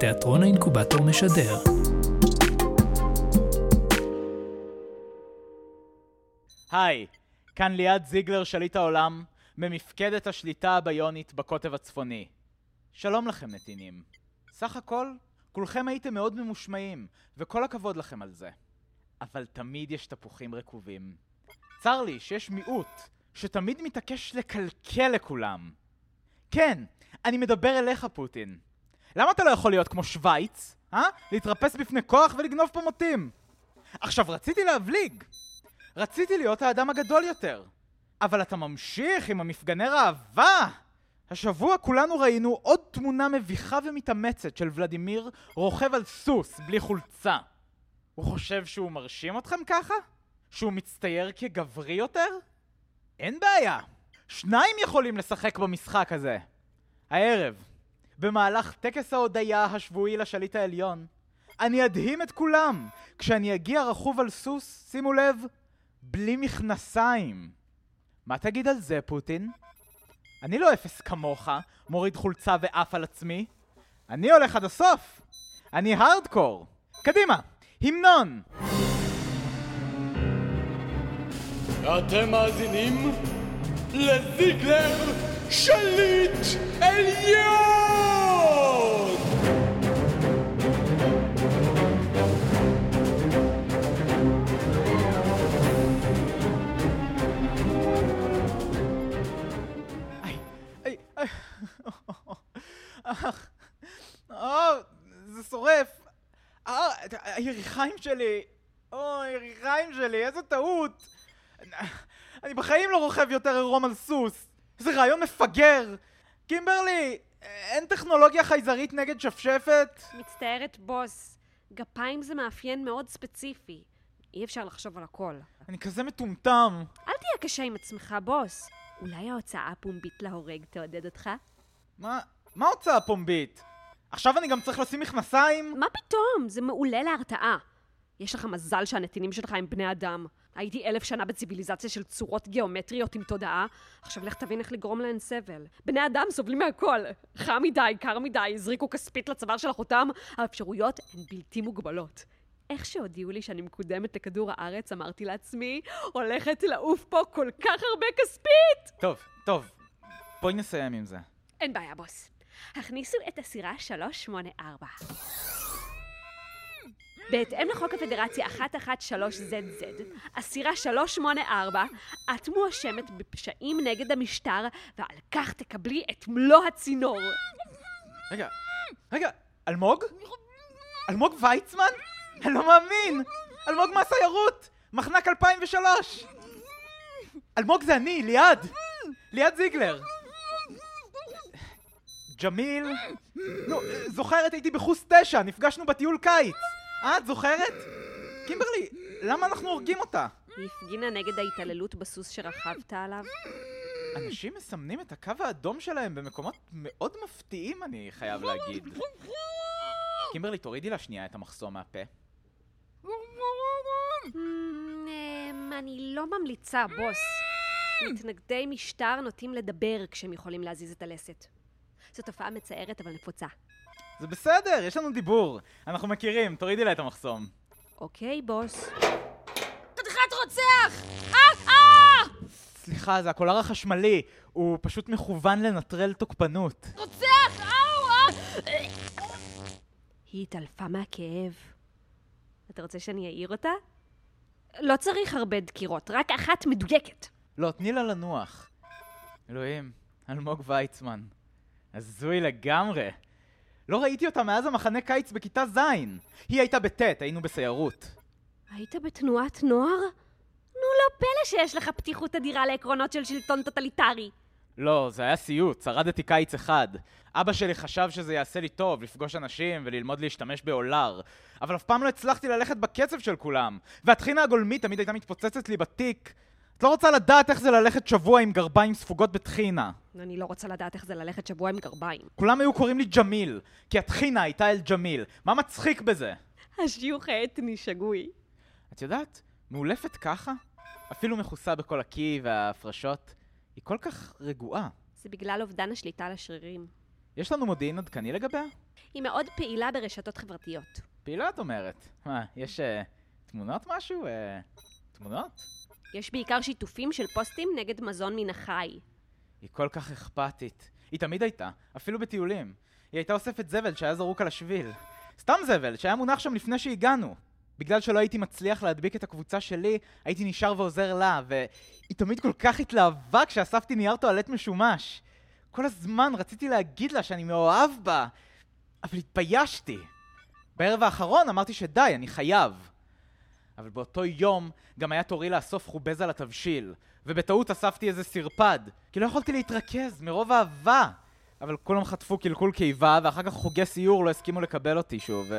תיאטרון האינקובטור משדר. היי, כאן ליעד זיגלר שליט העולם, ממפקדת השליטה הביונית בקוטב הצפוני. שלום לכם נתינים. סך הכל, כולכם הייתם מאוד ממושמעים, וכל הכבוד לכם על זה. אבל תמיד יש תפוחים רקובים. צר לי שיש מיעוט שתמיד מתעקש לקלקל לכולם. כן, אני מדבר אליך, פוטין. למה אתה לא יכול להיות כמו שווייץ, אה? להתרפס בפני כוח ולגנוב פה מוטים? עכשיו, רציתי להבליג. רציתי להיות האדם הגדול יותר. אבל אתה ממשיך עם המפגני ראווה! השבוע כולנו ראינו עוד תמונה מביכה ומתאמצת של ולדימיר רוכב על סוס בלי חולצה. הוא חושב שהוא מרשים אתכם ככה? שהוא מצטייר כגברי יותר? אין בעיה. שניים יכולים לשחק במשחק הזה. הערב, במהלך טקס ההודיה השבועי לשליט העליון, אני אדהים את כולם כשאני אגיע רכוב על סוס, שימו לב, בלי מכנסיים. מה תגיד על זה, פוטין? אני לא אפס כמוך, מוריד חולצה ועף על עצמי. אני הולך עד הסוף. אני הארדקור. קדימה, המנון! אתם מאזינים לזיגלר שליט עליון! היריחיים שלי. או, היריחיים שלי, איזה טעות. אני בחיים לא רוכב יותר עירום על סוס. איזה רעיון מפגר. קימברלי, אין טכנולוגיה חייזרית נגד שפשפת? מצטערת, בוס. גפיים זה מאפיין מאוד ספציפי. אי אפשר לחשוב על הכל. אני כזה מטומטם. אל תהיה קשה עם עצמך, בוס. אולי ההוצאה הפומבית להורג תעודד אותך? מה, מה הוצאה פומבית? עכשיו אני גם צריך לשים מכנסיים? מה פתאום? זה מעולה להרתעה. יש לך מזל שהנתינים שלך הם בני אדם. הייתי אלף שנה בציוויליזציה של צורות גיאומטריות עם תודעה. עכשיו לך תבין איך לגרום להן סבל. בני אדם סובלים מהכל. חם מדי, קר מדי, הזריקו כספית לצוואר של אחותם. האפשרויות הן בלתי מוגבלות. איך שהודיעו לי שאני מקודמת לכדור הארץ, אמרתי לעצמי, הולכת לעוף פה כל כך הרבה כספית! טוב, טוב. בואי נסיים עם זה. אין בעיה, בוס. הכניסו את הסירה 384. בהתאם לחוק הפדרציה 113ZZ, הסירה 384, את מואשמת בפשעים נגד המשטר, ועל כך תקבלי את מלוא הצינור. רגע, רגע, אלמוג? אלמוג ויצמן? אני לא מאמין! אלמוג מהסיירות! מחנק 2003! אלמוג זה אני, ליעד! ליעד זיגלר! ג'מיל? נו, זוכרת הייתי בחוס 9, נפגשנו בטיול קיץ! אה, את זוכרת? קימברלי, למה אנחנו הורגים אותה? היא הפגינה נגד ההתעללות בסוס שרכבת עליו. אנשים מסמנים את הקו האדום שלהם במקומות מאוד מפתיעים, אני חייב להגיד. קימברלי, תורידי לה שנייה את המחסום מהפה. אמ, אני לא ממליצה, בוס. מתנגדי משטר נוטים לדבר כשהם יכולים להזיז את הלסת. זו תופעה מצערת אבל נפוצה. זה בסדר, יש לנו דיבור. אנחנו מכירים, תורידי לה את המחסום. אוקיי, בוס. חתיכת רוצח! אה! אה! סליחה, זה הקולר החשמלי. הוא פשוט מכוון לנטרל תוקפנות. רוצח! אאו! אה! היא התעלפה מהכאב. אתה רוצה שאני אעיר אותה? לא צריך הרבה דקירות, רק אחת מדויקת. לא, תני לה לנוח. אלוהים, אלמוג ויצמן. הזוי לגמרי. לא ראיתי אותה מאז המחנה קיץ בכיתה ז'. היא הייתה בט', היינו בסיירות. היית בתנועת נוער? נו, לא פלא שיש לך פתיחות אדירה לעקרונות של שלטון טוטליטרי. לא, זה היה סיוט, שרדתי קיץ אחד. אבא שלי חשב שזה יעשה לי טוב, לפגוש אנשים וללמוד להשתמש באולר. אבל אף פעם לא הצלחתי ללכת בקצב של כולם. והטחינה הגולמית תמיד הייתה מתפוצצת לי בתיק. את לא רוצה לדעת איך זה ללכת שבוע עם גרביים ספוגות בטחינה. אני לא רוצה לדעת איך זה ללכת שבוע עם גרביים. כולם היו קוראים לי ג'מיל, כי הטחינה הייתה אל ג'מיל. מה מצחיק בזה? השיוך האתני שגוי. את יודעת, מאולפת ככה, אפילו מכוסה בכל הקי וההפרשות, היא כל כך רגועה. זה בגלל אובדן השליטה על השרירים. יש לנו מודיעין עדכני לגביה? היא מאוד פעילה ברשתות חברתיות. פעילה את אומרת. מה, יש אה, תמונות משהו? אה, תמונות? יש בעיקר שיתופים של פוסטים נגד מזון מן החי. היא כל כך אכפתית. היא תמיד הייתה, אפילו בטיולים. היא הייתה אוספת זבל שהיה זרוק על השביל. סתם זבל, שהיה מונח שם לפני שהגענו. בגלל שלא הייתי מצליח להדביק את הקבוצה שלי, הייתי נשאר ועוזר לה, והיא תמיד כל כך התלהבה כשאספתי נייר טואלט משומש. כל הזמן רציתי להגיד לה שאני מאוהב בה, אבל התביישתי. בערב האחרון אמרתי שדי, אני חייב. אבל באותו יום גם היה תורי לאסוף חובזה לתבשיל, ובטעות אספתי איזה סרפד, כי לא יכולתי להתרכז מרוב אהבה. אבל כולם חטפו קלקול קיבה, ואחר כך חוגי סיור לא הסכימו לקבל אותי שוב,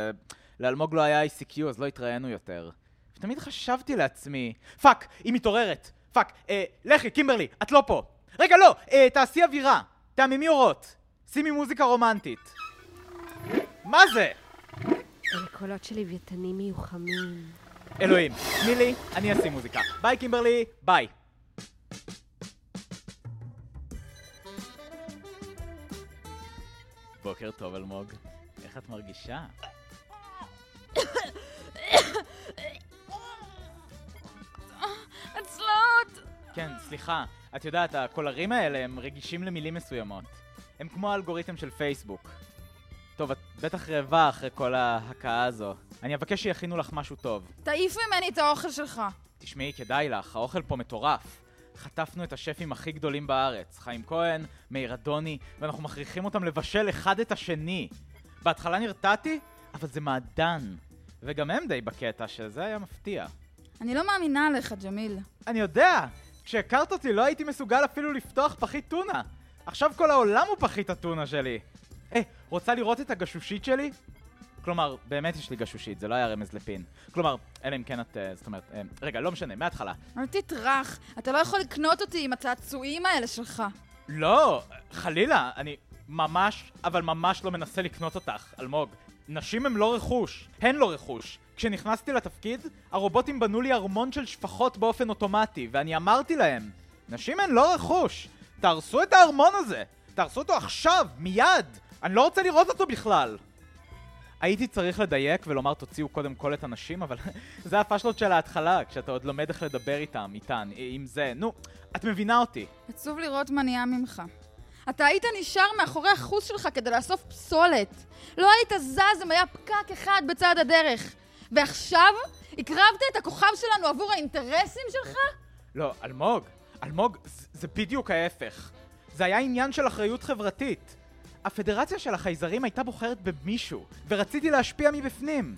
ולאלמוג לא היה ICQ אז לא התראינו יותר. ותמיד חשבתי לעצמי, fuck, היא מתעוררת, fuck, אה, לכי, קימברלי, את לא פה. רגע, לא, אה, תעשי אווירה, תעממי אורות, שימי מוזיקה רומנטית. מה זה? אלה קולות של לוויתנים מיוחמים. אלוהים, תני לי, אני אשים מוזיקה. ביי קימברלי, ביי. בוקר טוב אלמוג, איך את מרגישה? עצלות! כן, סליחה, את יודעת, הקולרים האלה הם רגישים למילים מסוימות. הם כמו האלגוריתם של פייסבוק. טוב, את בטח רעבה אחרי כל ההכאה הזו. אני אבקש שיכינו לך משהו טוב. תעיף ממני את האוכל שלך. תשמעי, כדאי לך, האוכל פה מטורף. חטפנו את השפים הכי גדולים בארץ, חיים כהן, מאיר אדוני, ואנחנו מכריחים אותם לבשל אחד את השני. בהתחלה נרתעתי, אבל זה מעדן. וגם הם די בקטע, שזה היה מפתיע. אני לא מאמינה עליך, ג'מיל. אני יודע! כשהכרת אותי לא הייתי מסוגל אפילו לפתוח פחית טונה. עכשיו כל העולם הוא פחית הטונה שלי. היי, רוצה לראות את הגשושית שלי? כלומר, באמת יש לי גשושית, זה לא היה רמז לפין. כלומר, אלא אם כן את... אה, זאת אומרת... אה, רגע, לא משנה, מההתחלה. אל תטרח, אתה לא יכול לקנות אותי עם הצעצועים האלה שלך. לא, חלילה, אני ממש, אבל ממש לא מנסה לקנות אותך, אלמוג. נשים הם לא רכוש, הן לא רכוש. כשנכנסתי לתפקיד, הרובוטים בנו לי ארמון של שפחות באופן אוטומטי, ואני אמרתי להם, נשים הן לא רכוש, תהרסו את הארמון הזה! תהרסו אותו עכשיו, מיד! אני לא רוצה לראות אותו בכלל! הייתי צריך לדייק ולומר תוציאו קודם כל את הנשים, אבל זה הפשלות של ההתחלה, כשאתה עוד לומד איך לדבר איתם, איתן, עם זה. נו, את מבינה אותי. עצוב לראות מה נהיה ממך. אתה היית נשאר מאחורי החוס שלך כדי לאסוף פסולת. לא היית זז אם היה פקק אחד בצד הדרך. ועכשיו הקרבת את הכוכב שלנו עבור האינטרסים שלך? לא, אלמוג, אלמוג, זה, זה בדיוק ההפך. זה היה עניין של אחריות חברתית. הפדרציה של החייזרים הייתה בוחרת במישהו, ורציתי להשפיע מבפנים.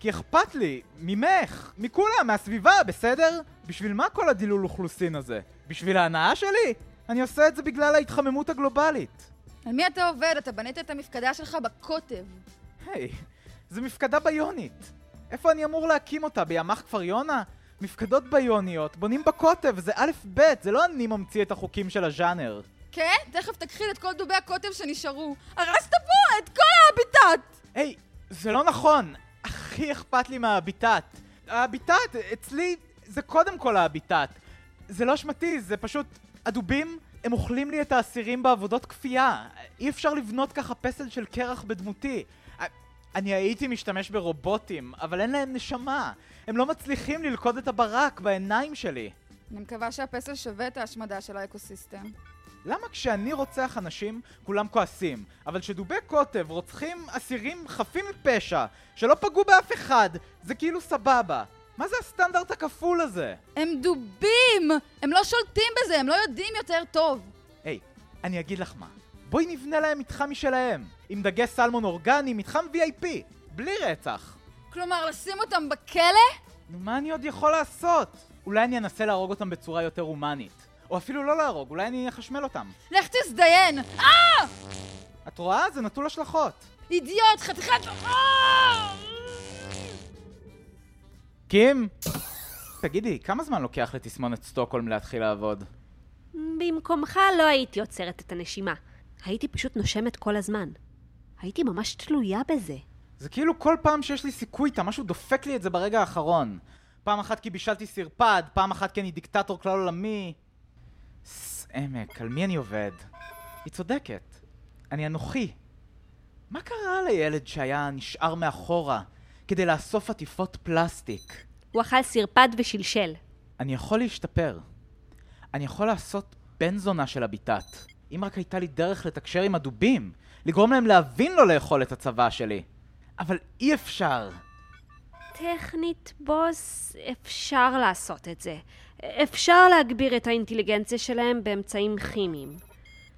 כי אכפת לי, ממך, מכולם, מהסביבה, בסדר? בשביל מה כל הדילול אוכלוסין הזה? בשביל ההנאה שלי? אני עושה את זה בגלל ההתחממות הגלובלית. על מי אתה עובד? אתה בנית את המפקדה שלך בקוטב. היי, זה מפקדה ביונית. איפה אני אמור להקים אותה? בימ"ח כפר יונה? מפקדות ביוניות, בונים בקוטב, זה א' ב', זה לא אני ממציא את החוקים של הז'אנר. כן? תכף תכחיל את כל דובי הקוטב שנשארו. הרסת פה את כל ההביטט! היי, זה לא נכון. הכי אכפת לי מההביטט. ההביטט, אצלי, זה קודם כל ההביטט. זה לא אשמתי, זה פשוט... הדובים, הם אוכלים לי את האסירים בעבודות כפייה. אי אפשר לבנות ככה פסל של קרח בדמותי. אני הייתי משתמש ברובוטים, אבל אין להם נשמה. הם לא מצליחים ללכוד את הברק בעיניים שלי. אני מקווה שהפסל שווה את ההשמדה של האקוסיסטם. למה כשאני רוצח אנשים, כולם כועסים, אבל כשדובי קוטב רוצחים אסירים חפים מפשע, שלא פגעו באף אחד, זה כאילו סבבה? מה זה הסטנדרט הכפול הזה? הם דובים! הם לא שולטים בזה, הם לא יודעים יותר טוב. היי, אני אגיד לך מה. בואי נבנה להם מתחם משלהם. עם דגי סלמון אורגני, מתחם VIP. בלי רצח. כלומר, לשים אותם בכלא? נו, מה אני עוד יכול לעשות? אולי אני אנסה להרוג אותם בצורה יותר הומנית. או אפילו לא להרוג, אולי אני אחשמל אותם. לך תזדיין! אה! את רואה? זה נטול השלכות. אידיוט, חתיכת... אה! קים? תגידי, כמה זמן לוקח לתסמונת סטוקהולם להתחיל לעבוד? במקומך לא הייתי עוצרת את הנשימה. הייתי פשוט נושמת כל הזמן. הייתי ממש תלויה בזה. זה כאילו כל פעם שיש לי סיכוי איתה, משהו דופק לי את זה ברגע האחרון. פעם אחת כי בישלתי סרפד, פעם אחת כי אני דיקטטור כלל עולמי. סעמק, על מי אני עובד? היא צודקת. אני אנוכי. מה קרה לילד שהיה נשאר מאחורה כדי לאסוף עטיפות פלסטיק? הוא אכל סרפד ושלשל. אני יכול להשתפר. אני יכול לעשות בן זונה של הביטת. אם רק הייתה לי דרך לתקשר עם הדובים, לגרום להם להבין לא לאכול את הצבא שלי. אבל אי אפשר. טכנית, בוס, אפשר לעשות את זה. אפשר להגביר את האינטליגנציה שלהם באמצעים כימיים.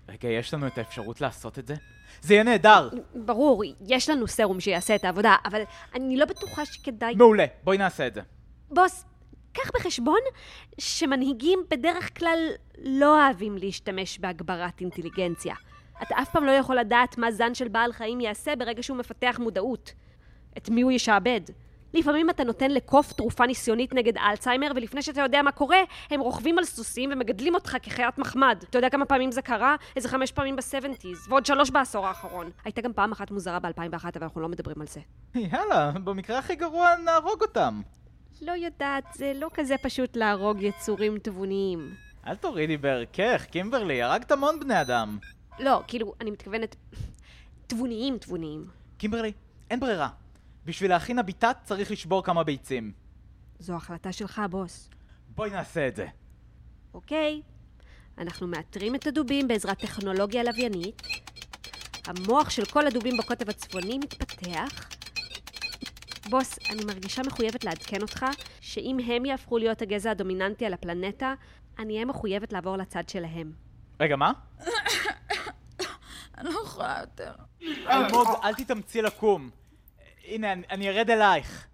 רגע, יש לנו את האפשרות לעשות את זה? זה יהיה נהדר! ברור, יש לנו סרום שיעשה את העבודה, אבל אני לא בטוחה שכדאי... מעולה, בואי נעשה את זה. בוס, קח בחשבון שמנהיגים בדרך כלל לא אוהבים להשתמש בהגברת אינטליגנציה. אתה אף פעם לא יכול לדעת מה זן של בעל חיים יעשה ברגע שהוא מפתח מודעות. את מי הוא ישעבד. לפעמים אתה נותן לקוף תרופה ניסיונית נגד אלצהיימר, ולפני שאתה יודע מה קורה, הם רוכבים על סוסים ומגדלים אותך כחיית מחמד. אתה יודע כמה פעמים זה קרה? איזה חמש פעמים בסבנטיז, ועוד שלוש בעשור האחרון. הייתה גם פעם אחת מוזרה ב-2001, אבל אנחנו לא מדברים על זה. יאללה, במקרה הכי גרוע נהרוג אותם. לא יודעת, זה לא כזה פשוט להרוג יצורים תבוניים. אל תורידי בערכך, קימברלי, הרגת המון בני אדם. לא, כאילו, אני מתכוונת... תבוניים תבוניים. קימברלי, אין ברירה. בשביל להכין הביטת צריך לשבור כמה ביצים. זו החלטה שלך, בוס. בואי נעשה את זה. אוקיי, אנחנו מאתרים את הדובים בעזרת טכנולוגיה לוויינית. המוח של כל הדובים בקוטב הצפוני מתפתח. בוס, אני מרגישה מחויבת לעדכן אותך שאם הם יהפכו להיות הגזע הדומיננטי על הפלנטה, אני אהיה מחויבת לעבור לצד שלהם. רגע, מה? אני לא יכולה יותר. אלמוג, אל תתאמצי לקום. הנה, אני, ארד אלייך.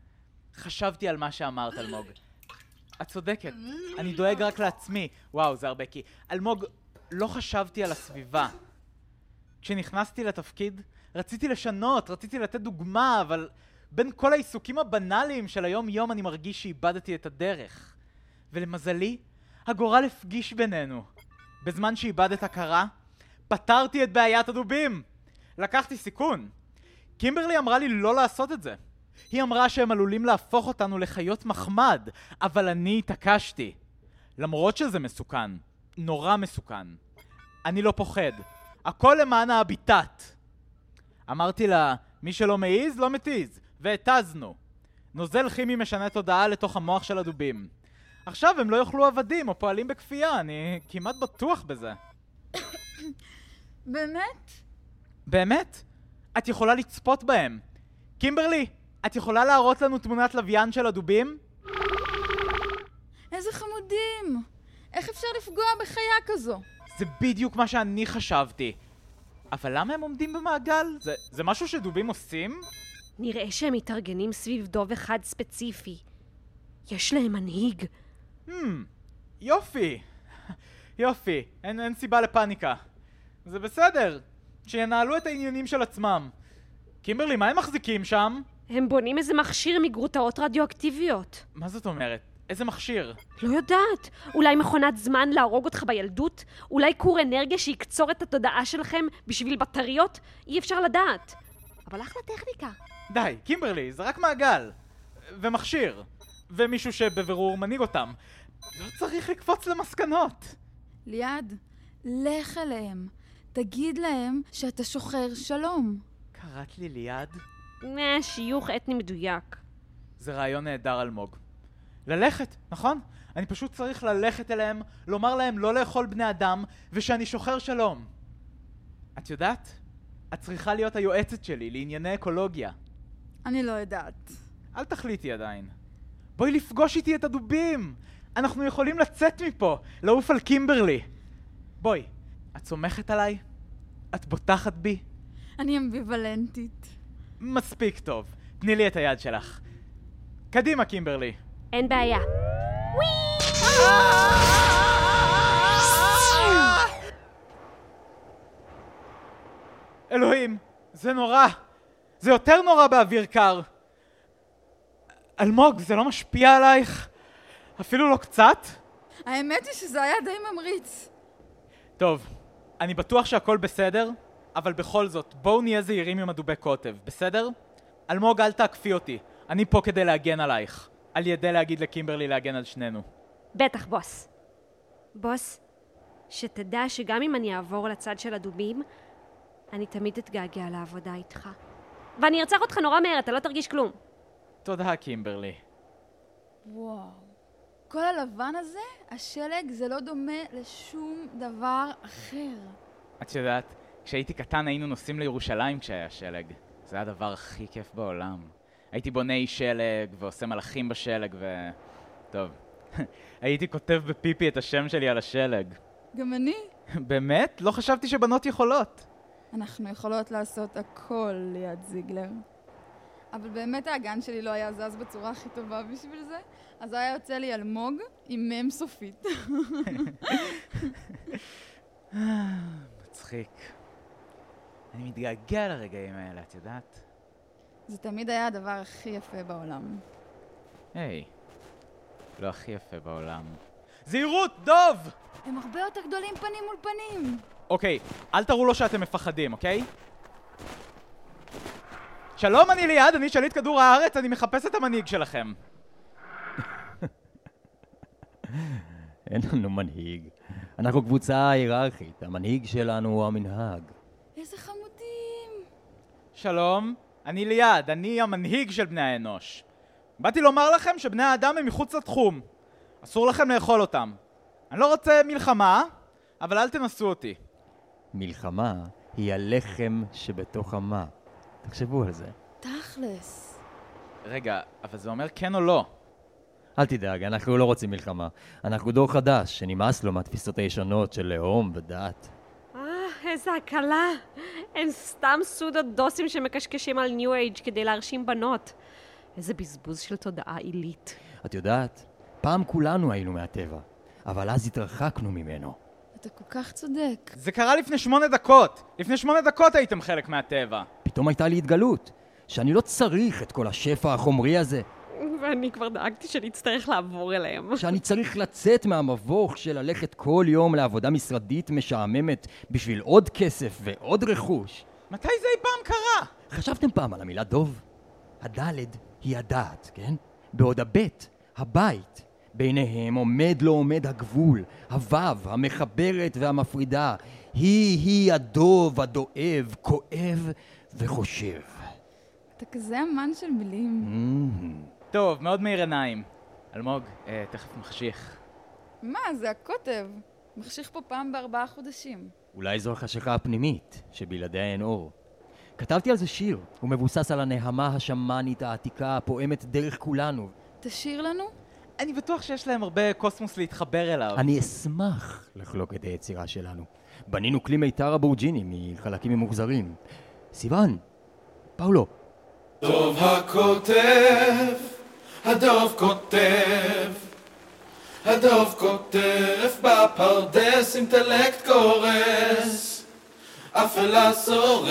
חשבתי על מה שאמרת, אלמוג. את צודקת, אני דואג רק לעצמי. וואו, זה הרבה כי... אלמוג, לא חשבתי על הסביבה. כשנכנסתי לתפקיד, רציתי לשנות, רציתי לתת דוגמה, אבל בין כל העיסוקים הבנאליים של היום-יום אני מרגיש שאיבדתי את הדרך. ולמזלי, הגורל הפגיש בינינו. בזמן שאיבדת הכרה, פתרתי את בעיית הדובים! לקחתי סיכון. קימברלי אמרה לי לא לעשות את זה. היא אמרה שהם עלולים להפוך אותנו לחיות מחמד, אבל אני התעקשתי. למרות שזה מסוכן. נורא מסוכן. אני לא פוחד. הכל למען ההביטת. אמרתי לה, מי שלא מעז, לא מתיז. והתזנו. נוזל כימי משנה תודעה לתוך המוח של הדובים. עכשיו הם לא יאכלו עבדים או פועלים בכפייה, אני כמעט בטוח בזה. באמת? באמת? את יכולה לצפות בהם. קימברלי, את יכולה להראות לנו תמונת לוויין של הדובים? איזה חמודים! איך אפשר לפגוע בחיה כזו? זה בדיוק מה שאני חשבתי. אבל למה הם עומדים במעגל? זה, זה משהו שדובים עושים? נראה שהם מתארגנים סביב דוב אחד ספציפי. יש להם מנהיג. Hmm, יופי. יופי, אין, אין סיבה לפאניקה. זה בסדר, שינהלו את העניינים של עצמם. קימברלי, מה הם מחזיקים שם? הם בונים איזה מכשיר מגרוטאות רדיואקטיביות. מה זאת אומרת? איזה מכשיר? לא יודעת. אולי מכונת זמן להרוג אותך בילדות? אולי כור אנרגיה שיקצור את התודעה שלכם בשביל בטריות? אי אפשר לדעת. אבל אחלה טכניקה. די, קימברלי, זה רק מעגל. ומכשיר. ומישהו שבבירור מנהיג אותם. לא צריך לקפוץ למסקנות. ליעד, לך אליהם. תגיד להם שאתה שוחר שלום. קראת לי ליד? אה, שיוך אתני מדויק. זה רעיון נהדר, אלמוג. ללכת, נכון? אני פשוט צריך ללכת אליהם, לומר להם לא לאכול בני אדם, ושאני שוחר שלום. את יודעת? את צריכה להיות היועצת שלי לענייני אקולוגיה. אני לא יודעת. אל תחליטי עדיין. בואי לפגוש איתי את הדובים! אנחנו יכולים לצאת מפה, לעוף על קימברלי. בואי, את סומכת עליי? את בוטחת בי? אני אמביוולנטית. מספיק טוב. תני לי את היד שלך. קדימה, קימברלי. אין בעיה. אלוהים, זה נורא. זה יותר נורא באוויר קר. אלמוג, זה לא משפיע עלייך? אפילו לא קצת? האמת היא שזה היה די ממריץ. טוב, אני בטוח שהכל בסדר, אבל בכל זאת, בואו נהיה זהירים עם הדובי קוטב, בסדר? אלמוג, אל תעקפי אותי. אני פה כדי להגן עלייך. על ידי להגיד לקימברלי להגן על שנינו. בטח, בוס. בוס, שתדע שגם אם אני אעבור לצד של הדובים, אני תמיד אתגעגע לעבודה איתך. ואני ארצח אותך נורא מהר, אתה לא תרגיש כלום. תודה, קימברלי. וואו. כל הלבן הזה, השלג, זה לא דומה לשום דבר אחר. את יודעת, כשהייתי קטן היינו נוסעים לירושלים כשהיה שלג. זה הדבר הכי כיף בעולם. הייתי בונה אי שלג, ועושה מלאכים בשלג, ו... טוב. הייתי כותב בפיפי את השם שלי על השלג. גם אני. באמת? לא חשבתי שבנות יכולות. אנחנו יכולות לעשות הכל ליד זיגלר. אבל באמת האגן שלי לא היה זז בצורה הכי טובה בשביל זה, אז היה יוצא לי אלמוג עם מ"ם סופית. מצחיק. אני מתגעגע לרגעים האלה, את יודעת? זה תמיד היה הדבר הכי יפה בעולם. היי, לא הכי יפה בעולם. זהירות, דוב! הם הרבה יותר גדולים פנים מול פנים. אוקיי, אל תראו לו שאתם מפחדים, אוקיי? שלום, אני ליעד, אני שליט כדור הארץ, אני מחפש את המנהיג שלכם. אין לנו מנהיג. אנחנו קבוצה היררכית, המנהיג שלנו הוא המנהג. איזה חמודים. שלום, אני ליעד, אני המנהיג של בני האנוש. באתי לומר לכם שבני האדם הם מחוץ לתחום. אסור לכם לאכול אותם. אני לא רוצה מלחמה, אבל אל תנסו אותי. מלחמה היא הלחם שבתוך המה. תחשבו על זה. תכלס. רגע, אבל זה אומר כן או לא. אל תדאג, אנחנו לא רוצים מלחמה. אנחנו דור חדש, שנמאס לו מהתפיסות הישנות של לאום ודת. אה, איזה הקלה. הם סתם סודו דוסים שמקשקשים על ניו אייג' כדי להרשים בנות. איזה בזבוז של תודעה עילית. את יודעת, פעם כולנו היינו מהטבע, אבל אז התרחקנו ממנו. אתה כל כך צודק. זה קרה לפני שמונה דקות. לפני שמונה דקות הייתם חלק מהטבע. פתאום הייתה לי התגלות, שאני לא צריך את כל השפע החומרי הזה, ואני כבר דאגתי שנצטרך לעבור אליהם. שאני צריך לצאת מהמבוך של ללכת כל יום לעבודה משרדית משעממת בשביל עוד כסף ועוד רכוש. מתי זה אי פעם קרה? חשבתם פעם על המילה דוב? הדלת היא הדעת, כן? בעוד הבית, הבית. ביניהם עומד לא עומד הגבול, הוו, המחברת והמפרידה. היא-היא הדוב הדואב, כואב וחושב. אתה כזה אמן של מילים. Mm. טוב, מאוד מאיר עיניים. אלמוג, אה, תכף מחשיך. מה, זה הקוטב. מחשיך פה פעם בארבעה חודשים. אולי זו החשיכה הפנימית, שבלעדיה אין אור. כתבתי על זה שיר, הוא מבוסס על הנהמה השמאנית העתיקה הפועמת דרך כולנו. תשאיר לנו? אני בטוח שיש להם הרבה קוסמוס להתחבר אליו. אני אשמח לחלוק את היצירה שלנו. בנינו כלי מיתר אבורג'יני מחלקים ממוחזרים. סיוון, פאולו, דוב הכותב, הדוב כותב, הדוב כותב בפרדס אינטלקט קורס, אפלה שורד,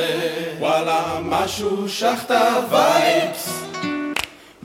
וואלה משהו שחטה וייבס.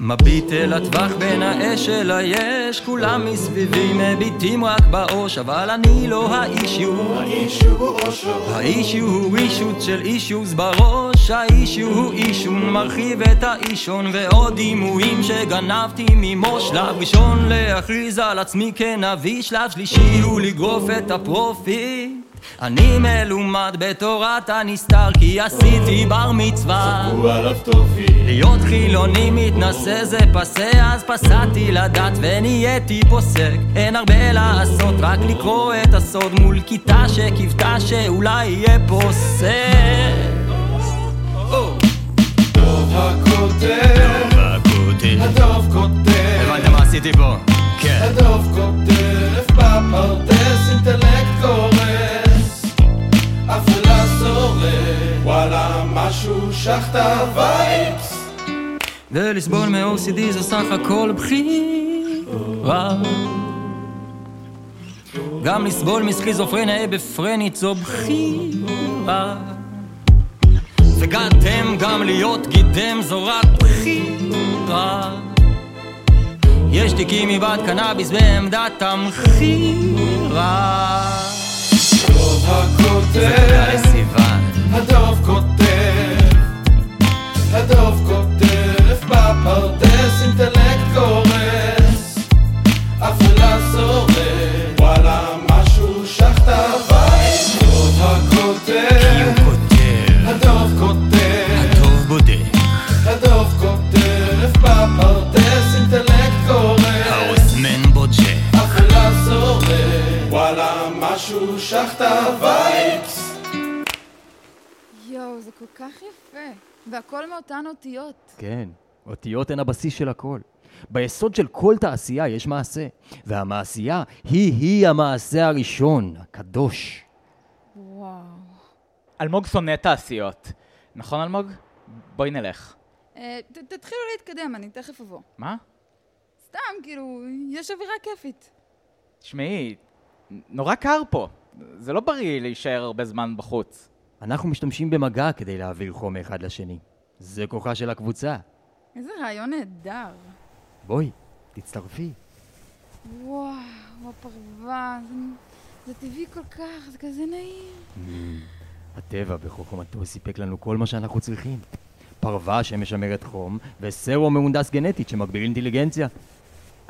מביט אל הטווח בין האש אל היש, כולם מסביבי מביטים רק באוש, אבל אני לא האישיו. האיש הוא אושו, האישיו הוא אישות של אישיוס בראש, האישיו הוא אישון מרחיב את האישון, ועוד דימויים שגנבתי ממו. שלב ראשון להכריז על עצמי כנביא, שלב שלישי הוא לגרוף את ה profit. אני מלומד בתורת הנסתר, כי עשיתי בר מצווה. הוא עליו טובי, להיות חילוני מתנשא זה פסה, אז פסעתי לדת ונהייתי פוסק. אין הרבה לעשות, רק לקרוא את הסוד מול כיתה שקיוותה שאולי יהיה פוסק. דוב הכותב, הדוב כותב, הבנתם מה עשיתי פה? כן. הדוב כותב בפרדס אינטלקט קורס, אפלה שורד, וואלה משהו שחטה וייבס. ולסבול מ-OCD זה סך הכל בחירה. גם לסבול מסכיזופרניה בפרנית זו בחירה. וגדתם גם להיות גידם זו רק בחירה. יש תיקים מבת קנאביס בעמדת המכירה. כך יפה. והכל מאותן אותיות. כן, אותיות הן הבסיס של הכל. ביסוד של כל תעשייה יש מעשה, והמעשייה היא-היא המעשה הראשון, הקדוש. וואו. אלמוג שונא תעשיות. נכון, אלמוג? בואי נלך. אה, ת- תתחילו להתקדם, אני תכף אבוא. מה? סתם, כאילו, יש אווירה כיפית. תשמעי, נורא קר פה. זה לא בריא להישאר הרבה זמן בחוץ. אנחנו משתמשים במגע כדי להעביר חום מאחד לשני. זה כוחה של הקבוצה. איזה רעיון נהדר. בואי, תצטרפי. וואו, הפרווה, זה, זה טבעי כל כך, זה כזה נעים. הטבע בחוכמתו סיפק לנו כל מה שאנחנו צריכים. פרווה שמשמרת חום, וסרו מהונדס גנטית שמגביר אינטליגנציה.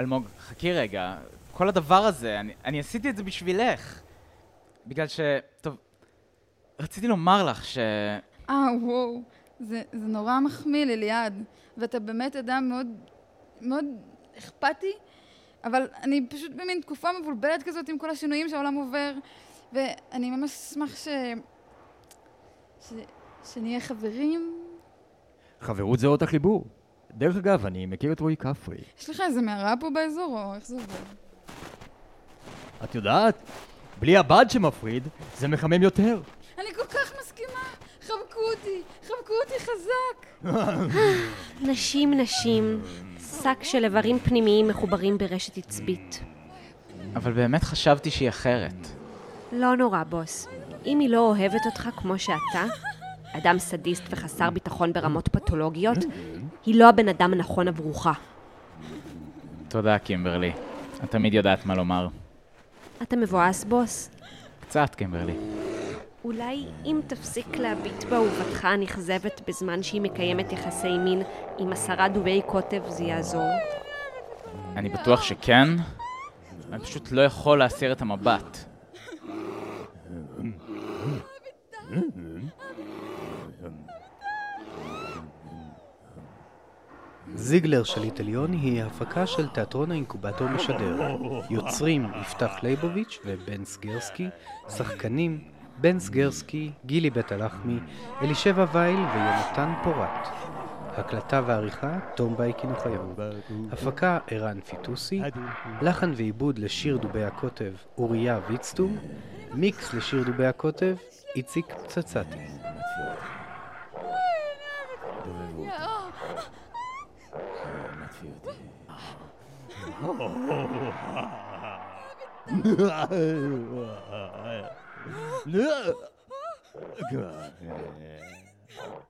אלמוג, חכי רגע. כל הדבר הזה, אני, אני עשיתי את זה בשבילך. בגלל ש... טוב, רציתי לומר לך ש... אה, וואו, זה, זה נורא מחמיא לי, ליעד. ואתה באמת אדם מאוד, מאוד אכפתי, אבל אני פשוט במין תקופה מבולבלת כזאת עם כל השינויים שהעולם עובר, ואני ממש אשמח ש... ש... שנהיה חברים. חברות זה אות החיבור. דרך אגב, אני מכיר את רועי כפרי. יש לך איזה מערה פה באזור, או איך זה עובד? את יודעת, בלי הבד שמפריד, זה מחמם יותר. אני כל כך מסכימה! חבקו אותי! חבקו אותי חזק! נשים נשים, שק של איברים פנימיים מחוברים ברשת עצבית. אבל באמת חשבתי שהיא אחרת. לא נורא, בוס. אם היא לא אוהבת אותך כמו שאתה, אדם סדיסט וחסר ביטחון ברמות פתולוגיות, היא לא הבן אדם הנכון עבורך. תודה, קימברלי. את תמיד יודעת מה לומר. אתה מבואס, בוס? קצת, קימברלי. אולי אם תפסיק להביט באהובתך הנכזבת בזמן שהיא מקיימת יחסי מין עם עשרה דובי קוטב זה יעזור. אני בטוח שכן, אני פשוט לא יכול להסיר את המבט. זיגלר שליט עליון היא הפקה של תיאטרון האינקובטור משדר. יוצרים יפתח ליבוביץ' ובן סגרסקי, שחקנים בן סגרסקי, גילי בית הלחמי, אלישבע וייל ויונתן פורט. הקלטה ועריכה, תום בייקין אוחיון. הפקה, ערן פיטוסי. לחן ועיבוד לשיר דובי הקוטב, אוריה ויצטום. מיקס לשיר דובי הקוטב, איציק פצצתי. God. Yeah.